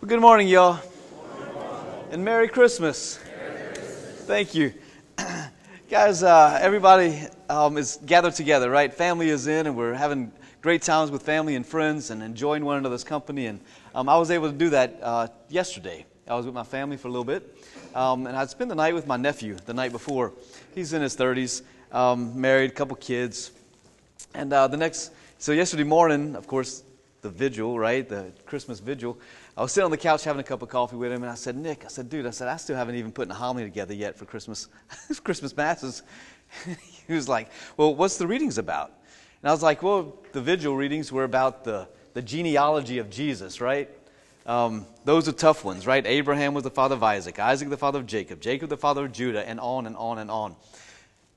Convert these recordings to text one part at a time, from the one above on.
Well, good morning, y'all. And Merry Christmas. Thank you. Guys, uh, everybody um, is gathered together, right? Family is in, and we're having great times with family and friends and enjoying one another's company. And um, I was able to do that uh, yesterday. I was with my family for a little bit, um, and I'd spent the night with my nephew the night before. He's in his 30s, um, married, couple kids. And uh, the next, so yesterday morning, of course, the vigil, right? The Christmas vigil. I was sitting on the couch having a cup of coffee with him, and I said, Nick, I said, dude, I said, I still haven't even put a homily together yet for Christmas, Christmas masses. he was like, well, what's the readings about? And I was like, well, the vigil readings were about the, the genealogy of Jesus, right? Um, those are tough ones, right? Abraham was the father of Isaac, Isaac the father of Jacob, Jacob the father of Judah, and on and on and on.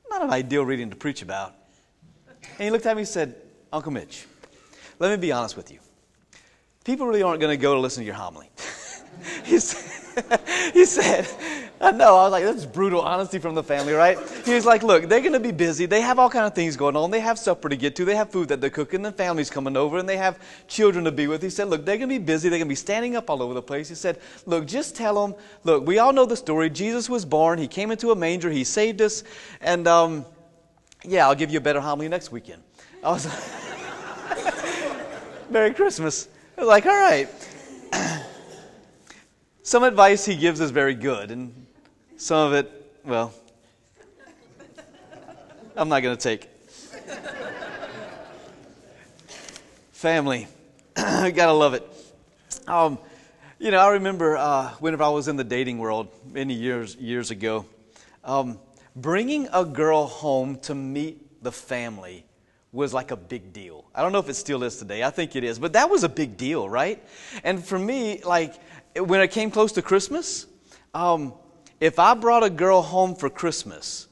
Not an ideal reading to preach about. And he looked at me and said, Uncle Mitch, let me be honest with you. People really aren't going to go to listen to your homily. he, said, he said, I know. I was like, that's brutal honesty from the family, right? He was like, look, they're going to be busy. They have all kind of things going on. They have supper to get to. They have food that they're cooking. And family's coming over, and they have children to be with. He said, look, they're going to be busy. They're going to be standing up all over the place. He said, look, just tell them, look, we all know the story. Jesus was born. He came into a manger. He saved us. And, um, yeah, I'll give you a better homily next weekend. I was like, Merry Christmas. Like, all right. some advice he gives is very good, and some of it, well, I'm not going to take. Family, gotta love it. Um, you know, I remember uh, whenever I was in the dating world many years years ago, um, bringing a girl home to meet the family was like a big deal. I don't know if it still is today. I think it is, but that was a big deal, right? And for me, like when it came close to Christmas, um, if I brought a girl home for Christmas,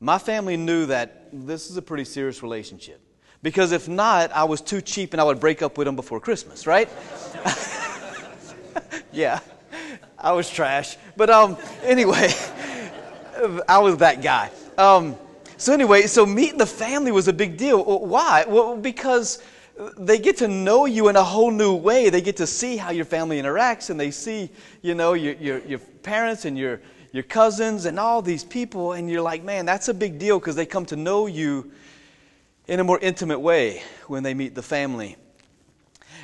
my family knew that this is a pretty serious relationship. Because if not, I was too cheap and I would break up with them before Christmas, right? yeah, I was trash. But um, anyway, I was that guy. Um, so anyway, so meeting the family was a big deal. Why? Well, because they get to know you in a whole new way. They get to see how your family interacts, and they see, you know, your, your, your parents and your, your cousins and all these people, and you're like, man, that's a big deal because they come to know you in a more intimate way when they meet the family.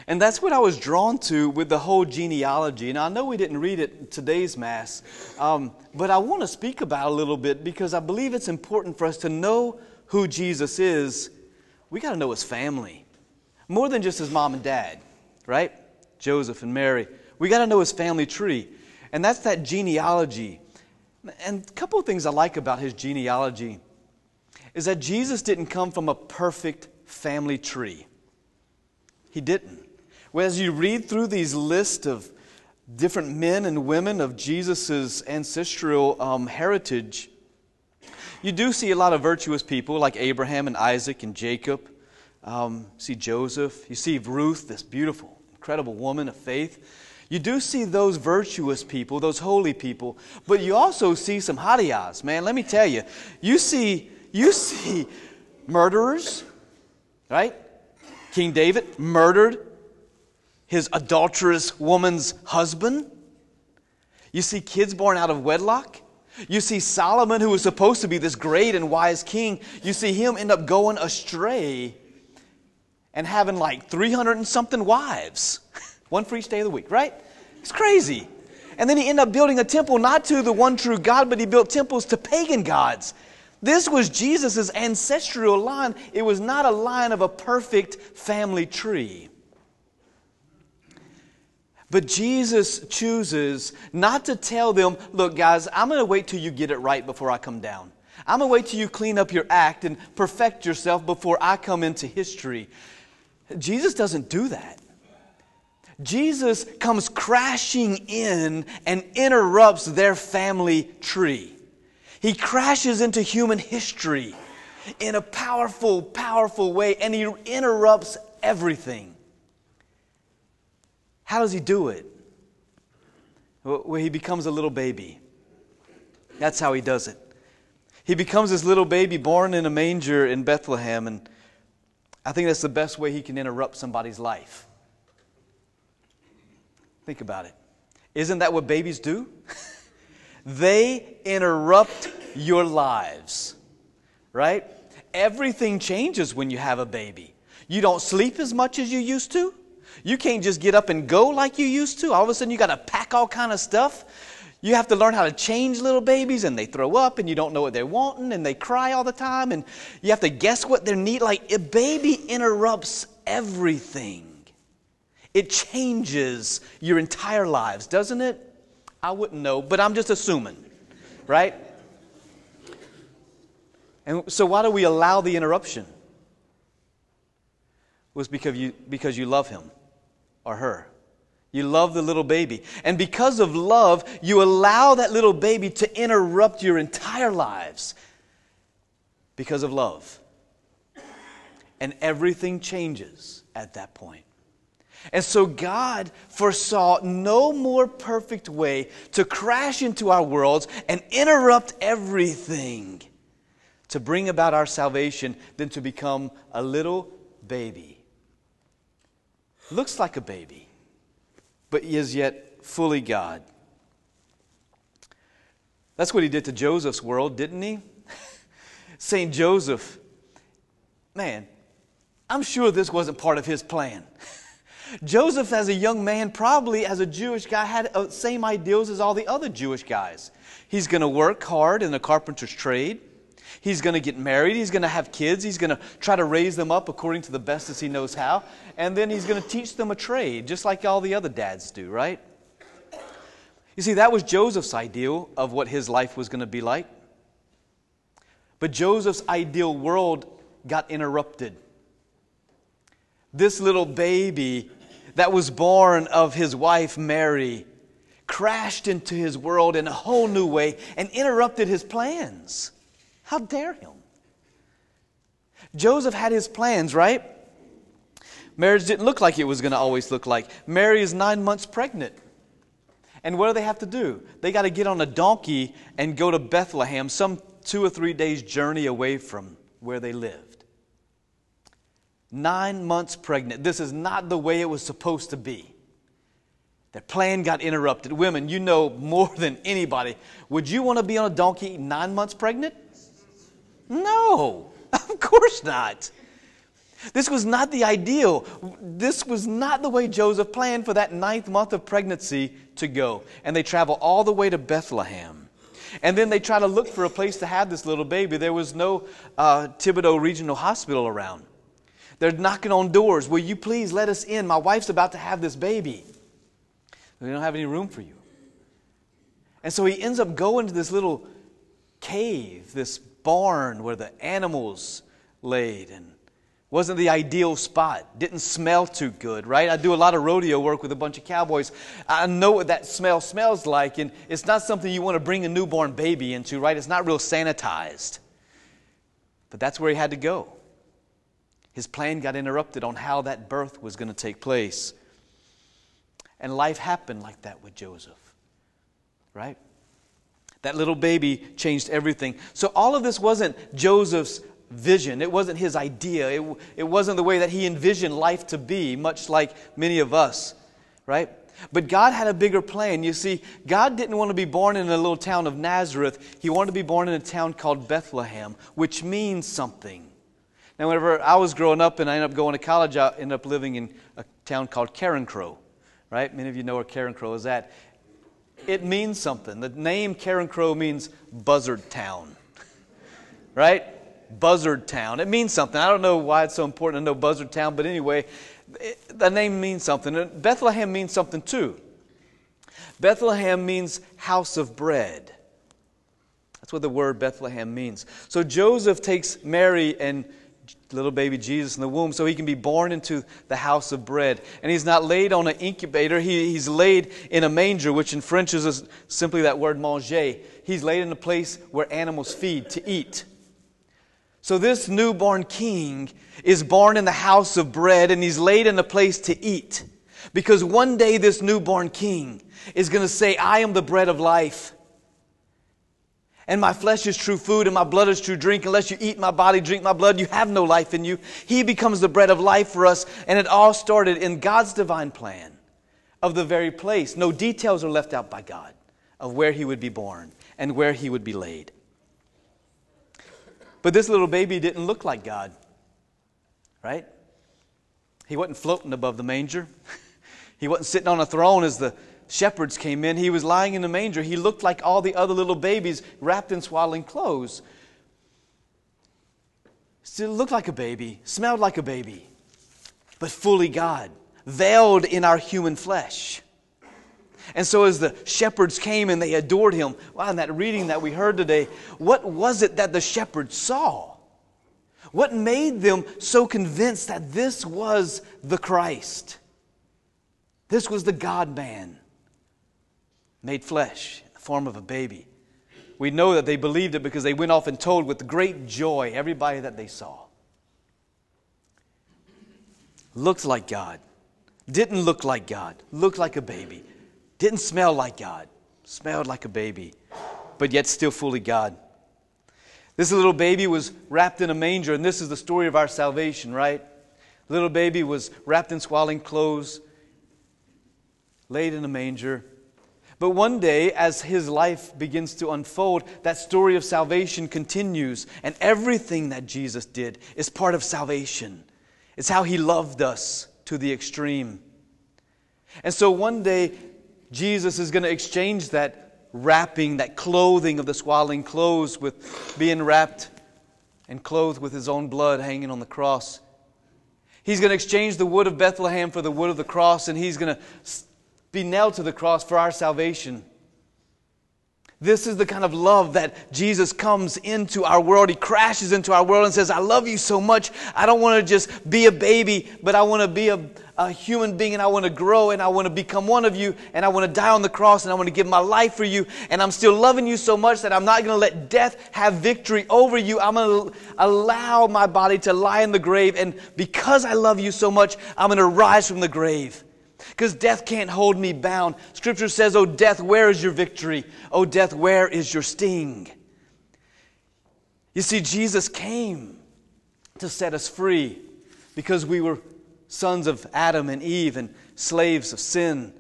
And that's what I was drawn to with the whole genealogy. And I know we didn't read it today's Mass, um, but I want to speak about a little bit because I believe it's important for us to know who Jesus is. We got to know his family, more than just his mom and dad, right? Joseph and Mary. We got to know his family tree. And that's that genealogy. And a couple of things I like about his genealogy is that Jesus didn't come from a perfect family tree. He didn't. Well, as you read through these lists of different men and women of Jesus' ancestral um, heritage, you do see a lot of virtuous people like Abraham and Isaac and Jacob. Um, see Joseph. You see Ruth, this beautiful, incredible woman of faith. You do see those virtuous people, those holy people, but you also see some hadias, man. Let me tell you. You see you see murderers, right? King David murdered his adulterous woman's husband. You see kids born out of wedlock. You see Solomon, who was supposed to be this great and wise king, you see him end up going astray and having like 300 and something wives, one for each day of the week, right? It's crazy. And then he ended up building a temple not to the one true God, but he built temples to pagan gods. This was Jesus' ancestral line. It was not a line of a perfect family tree. But Jesus chooses not to tell them, look, guys, I'm going to wait till you get it right before I come down. I'm going to wait till you clean up your act and perfect yourself before I come into history. Jesus doesn't do that. Jesus comes crashing in and interrupts their family tree. He crashes into human history in a powerful, powerful way, and he interrupts everything. How does he do it? Well, he becomes a little baby. That's how he does it. He becomes this little baby born in a manger in Bethlehem, and I think that's the best way he can interrupt somebody's life. Think about it. Isn't that what babies do? they interrupt your lives, right? Everything changes when you have a baby. You don't sleep as much as you used to. You can't just get up and go like you used to. All of a sudden, you got to pack all kind of stuff. You have to learn how to change little babies, and they throw up, and you don't know what they're wanting, and they cry all the time, and you have to guess what their need. Like a baby interrupts everything. It changes your entire lives, doesn't it? I wouldn't know, but I'm just assuming, right? And so, why do we allow the interruption? Was because you, because you love him or her. You love the little baby. And because of love, you allow that little baby to interrupt your entire lives because of love. And everything changes at that point. And so God foresaw no more perfect way to crash into our worlds and interrupt everything to bring about our salvation than to become a little baby. Looks like a baby, but is yet fully God. That's what he did to Joseph's world, didn't he? St. Joseph, man, I'm sure this wasn't part of his plan. Joseph, as a young man, probably as a Jewish guy, had the uh, same ideals as all the other Jewish guys. He's going to work hard in the carpenter's trade. He's going to get married. He's going to have kids. He's going to try to raise them up according to the best as he knows how. And then he's going to teach them a trade, just like all the other dads do, right? You see, that was Joseph's ideal of what his life was going to be like. But Joseph's ideal world got interrupted. This little baby that was born of his wife Mary crashed into his world in a whole new way and interrupted his plans. How dare him? Joseph had his plans, right? Marriage didn't look like it was going to always look like. Mary is nine months pregnant. And what do they have to do? They got to get on a donkey and go to Bethlehem, some two or three days' journey away from where they lived. Nine months pregnant. This is not the way it was supposed to be. Their plan got interrupted. Women, you know more than anybody. Would you want to be on a donkey nine months pregnant? No, of course not. This was not the ideal. This was not the way Joseph planned for that ninth month of pregnancy to go. And they travel all the way to Bethlehem. And then they try to look for a place to have this little baby. There was no uh, Thibodaux Regional Hospital around. They're knocking on doors. Will you please let us in? My wife's about to have this baby. We don't have any room for you. And so he ends up going to this little cave, this barn where the animals laid and wasn't the ideal spot. Didn't smell too good right? I do a lot of rodeo work with a bunch of cowboys. I know what that smell smells like and it's not something you want to bring a newborn baby into right? It's not real sanitized. But that's where he had to go. His plan got interrupted on how that birth was going to take place. And life happened like that with Joseph, right? That little baby changed everything. So all of this wasn't Joseph's vision, it wasn't his idea, it, it wasn't the way that he envisioned life to be, much like many of us, right? But God had a bigger plan. You see, God didn't want to be born in a little town of Nazareth. He wanted to be born in a town called Bethlehem, which means something. Now, whenever I was growing up and I ended up going to college, I ended up living in a town called Carencro, right? Many of you know where Carencro is at. It means something. The name Carencro means buzzard town, right? Buzzard town. It means something. I don't know why it's so important to know buzzard town, but anyway, it, the name means something. And Bethlehem means something too. Bethlehem means house of bread. That's what the word Bethlehem means. So Joseph takes Mary and little baby Jesus in the womb so he can be born into the house of bread. And he's not laid on an incubator, he, he's laid in a manger, which in French is simply that word manger. He's laid in a place where animals feed to eat. So this newborn king is born in the house of bread and he's laid in a place to eat. Because one day this newborn king is going to say, I am the bread of life and my flesh is true food and my blood is true drink. Unless you eat my body, drink my blood, you have no life in you. He becomes the bread of life for us, and it all started in God's divine plan of the very place. No details are left out by God of where he would be born and where he would be laid. But this little baby didn't look like God, right? He wasn't floating above the manger. he wasn't sitting on a throne as the shepherds came in. He was lying in the manger. He looked like all the other little babies wrapped in swaddling clothes. Still looked like a baby, smelled like a baby, but fully God, veiled in our human flesh. And so, as the shepherds came and they adored him, wow, in that reading that we heard today, what was it that the shepherds saw? What made them so convinced that this was the Christ? This was the God man made flesh in the form of a baby. We know that they believed it because they went off and told with great joy everybody that they saw. Looked like God, didn't look like God, looked like a baby, didn't smell like God, smelled like a baby, but yet still fully God. This little baby was wrapped in a manger, and this is the story of our salvation, right? Little baby was wrapped in swaddling clothes, laid in a manger. But one day, as his life begins to unfold, that story of salvation continues, and everything that Jesus did is part of salvation. It's how he loved us to the extreme. And so one day, Jesus is going to exchange that wrapping, that clothing of the swaddling clothes, with being wrapped and clothed with his own blood hanging on the cross. He's going to exchange the wood of Bethlehem for the wood of the cross, and he's going to be nailed to the cross for our salvation. This is the kind of love that Jesus comes into our world. He crashes into our world and says, I love you so much. I don't want to just be a baby, but I want to be a, a human being and I want to grow and I want to become one of you and I want to die on the cross and I want to give my life for you. And I'm still loving you so much that I'm not going to let death have victory over you. I'm going to allow my body to lie in the grave. And because I love you so much, I'm going to rise from the grave because death can't hold me bound. Scripture says, Oh, death, where is your victory? Oh, death, where is your sting? You see, Jesus came to set us free because we were sons of Adam and Eve and slaves of sin,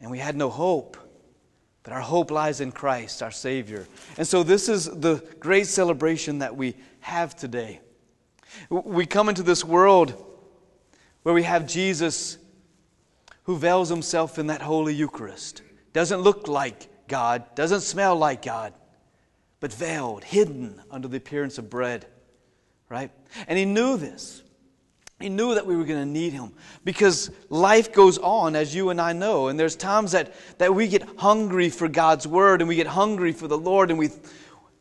and we had no hope. But our hope lies in Christ, our Savior. And so, this is the great celebration that we have today. We come into this world where we have Jesus who veils himself in that Holy Eucharist. Doesn't look like God, doesn't smell like God, but veiled, hidden under the appearance of bread. Right? And he knew this. He knew that we were going to need him because life goes on, as you and I know. And there's times that, that we get hungry for God's word and we get hungry for the Lord. And we,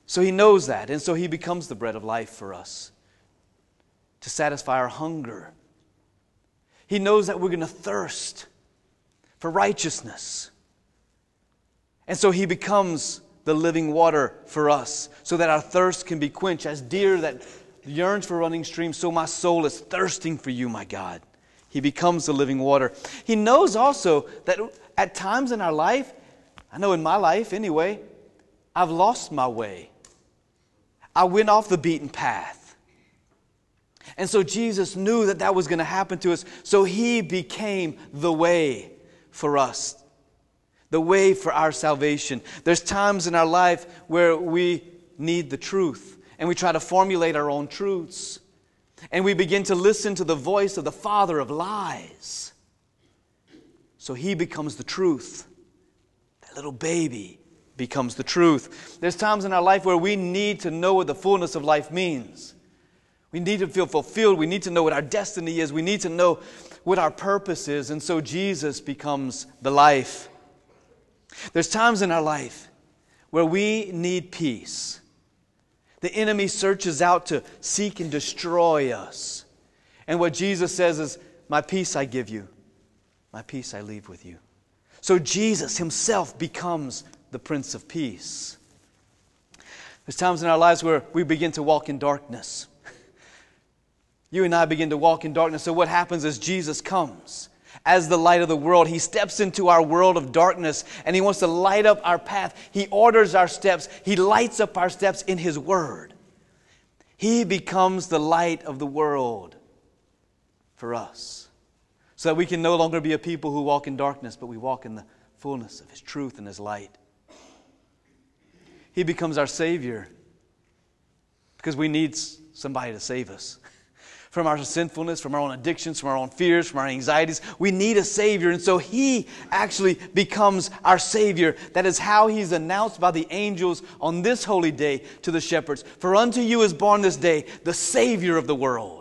so he knows that. And so he becomes the bread of life for us to satisfy our hunger. He knows that we're going to thirst for righteousness. And so he becomes the living water for us so that our thirst can be quenched. As deer that yearns for running streams, so my soul is thirsting for you, my God. He becomes the living water. He knows also that at times in our life, I know in my life anyway, I've lost my way. I went off the beaten path. And so Jesus knew that that was going to happen to us. So he became the way for us, the way for our salvation. There's times in our life where we need the truth and we try to formulate our own truths. And we begin to listen to the voice of the father of lies. So he becomes the truth. That little baby becomes the truth. There's times in our life where we need to know what the fullness of life means. We need to feel fulfilled. We need to know what our destiny is. We need to know what our purpose is. And so Jesus becomes the life. There's times in our life where we need peace. The enemy searches out to seek and destroy us. And what Jesus says is, My peace I give you, my peace I leave with you. So Jesus himself becomes the Prince of Peace. There's times in our lives where we begin to walk in darkness. You and I begin to walk in darkness. So, what happens is Jesus comes as the light of the world. He steps into our world of darkness and He wants to light up our path. He orders our steps, He lights up our steps in His Word. He becomes the light of the world for us. so that we can no longer be a people who walk in darkness, but we walk in the fullness of His truth and His light. He becomes our Savior because we need somebody to save us from our sinfulness, from our own addictions, from our own fears, from our anxieties. We need a Savior. And so He actually becomes our Savior. That is how He's announced by the angels on this holy day to the shepherds For unto you is born this day the Savior of the world.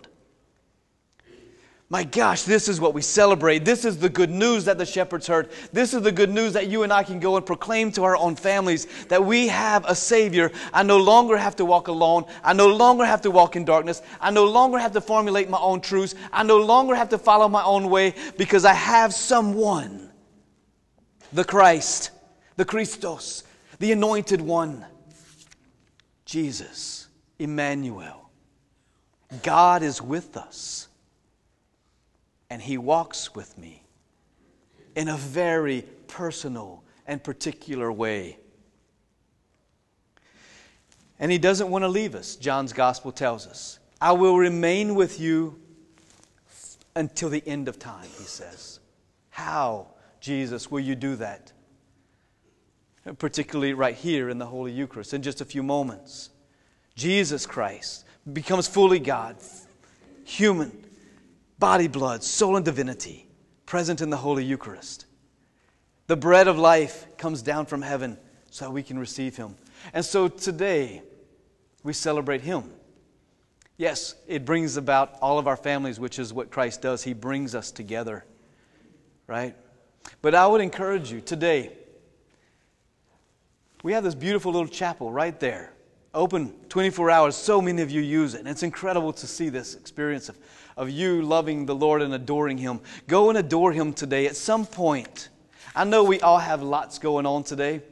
My gosh, this is what we celebrate. This is the good news that the shepherds heard. This is the good news that you and I can go and proclaim to our own families that we have a Savior. I no longer have to walk alone. I no longer have to walk in darkness. I no longer have to formulate my own truths. I no longer have to follow my own way because I have someone the Christ, the Christos, the Anointed One, Jesus, Emmanuel. God is with us and He walks with me in a very personal and particular way. And He doesn't want to leave us, John's Gospel tells us. I will remain with you until the end of time, He says. How, Jesus, will you do that? Particularly right here in the Holy Eucharist, in just a few moments. Jesus Christ becomes fully God, human, body, blood, soul, and divinity present in the Holy Eucharist. The bread of life comes down from heaven so that we can receive Him. And so today, we celebrate Him. Yes, it brings about all of our families, which is what Christ does. He brings us together, right? But I would encourage you today, we have this beautiful little chapel right there, open 24 hours. So many of you use it. And it's incredible to see this experience of of you loving the Lord and adoring Him. Go and adore Him today at some point. I know we all have lots going on today,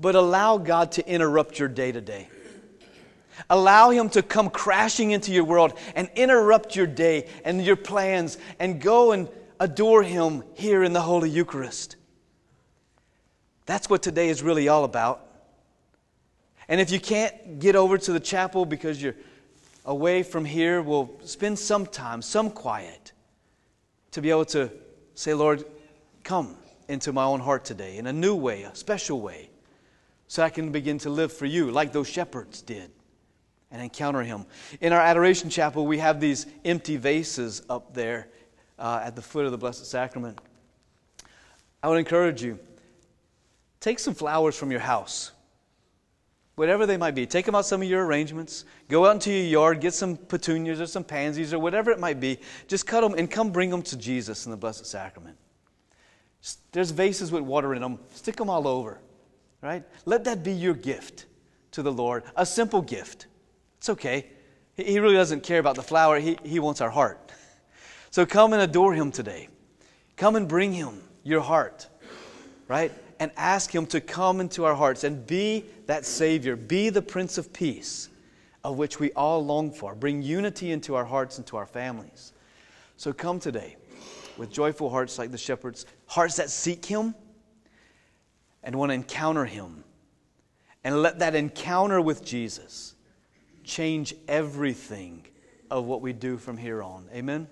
but allow God to interrupt your day to day. Allow Him to come crashing into your world and interrupt your day and your plans and go and adore Him here in the Holy Eucharist. That's what today is really all about. And if you can't get over to the chapel because you're away from here will spend some time, some quiet, to be able to say, Lord, come into my own heart today in a new way, a special way, so I can begin to live for you like those shepherds did and encounter Him. In our adoration chapel, we have these empty vases up there uh, at the foot of the Blessed Sacrament. I would encourage you take some flowers from your house whatever they might be. Take them out some of your arrangements. Go out into your yard, get some petunias or some pansies or whatever it might be. Just cut them and come bring them to Jesus in the Blessed Sacrament. There's vases with water in them. Stick them all over, right? Let that be your gift to the Lord. A simple gift. It's okay. He really doesn't care about the flower, He, he wants our heart. So come and adore Him today. Come and bring Him your heart, right? And ask Him to come into our hearts and be that Savior, be the Prince of Peace of which we all long for. Bring unity into our hearts and to our families. So come today with joyful hearts like the shepherds, hearts that seek Him and want to encounter Him. And let that encounter with Jesus change everything of what we do from here on. Amen.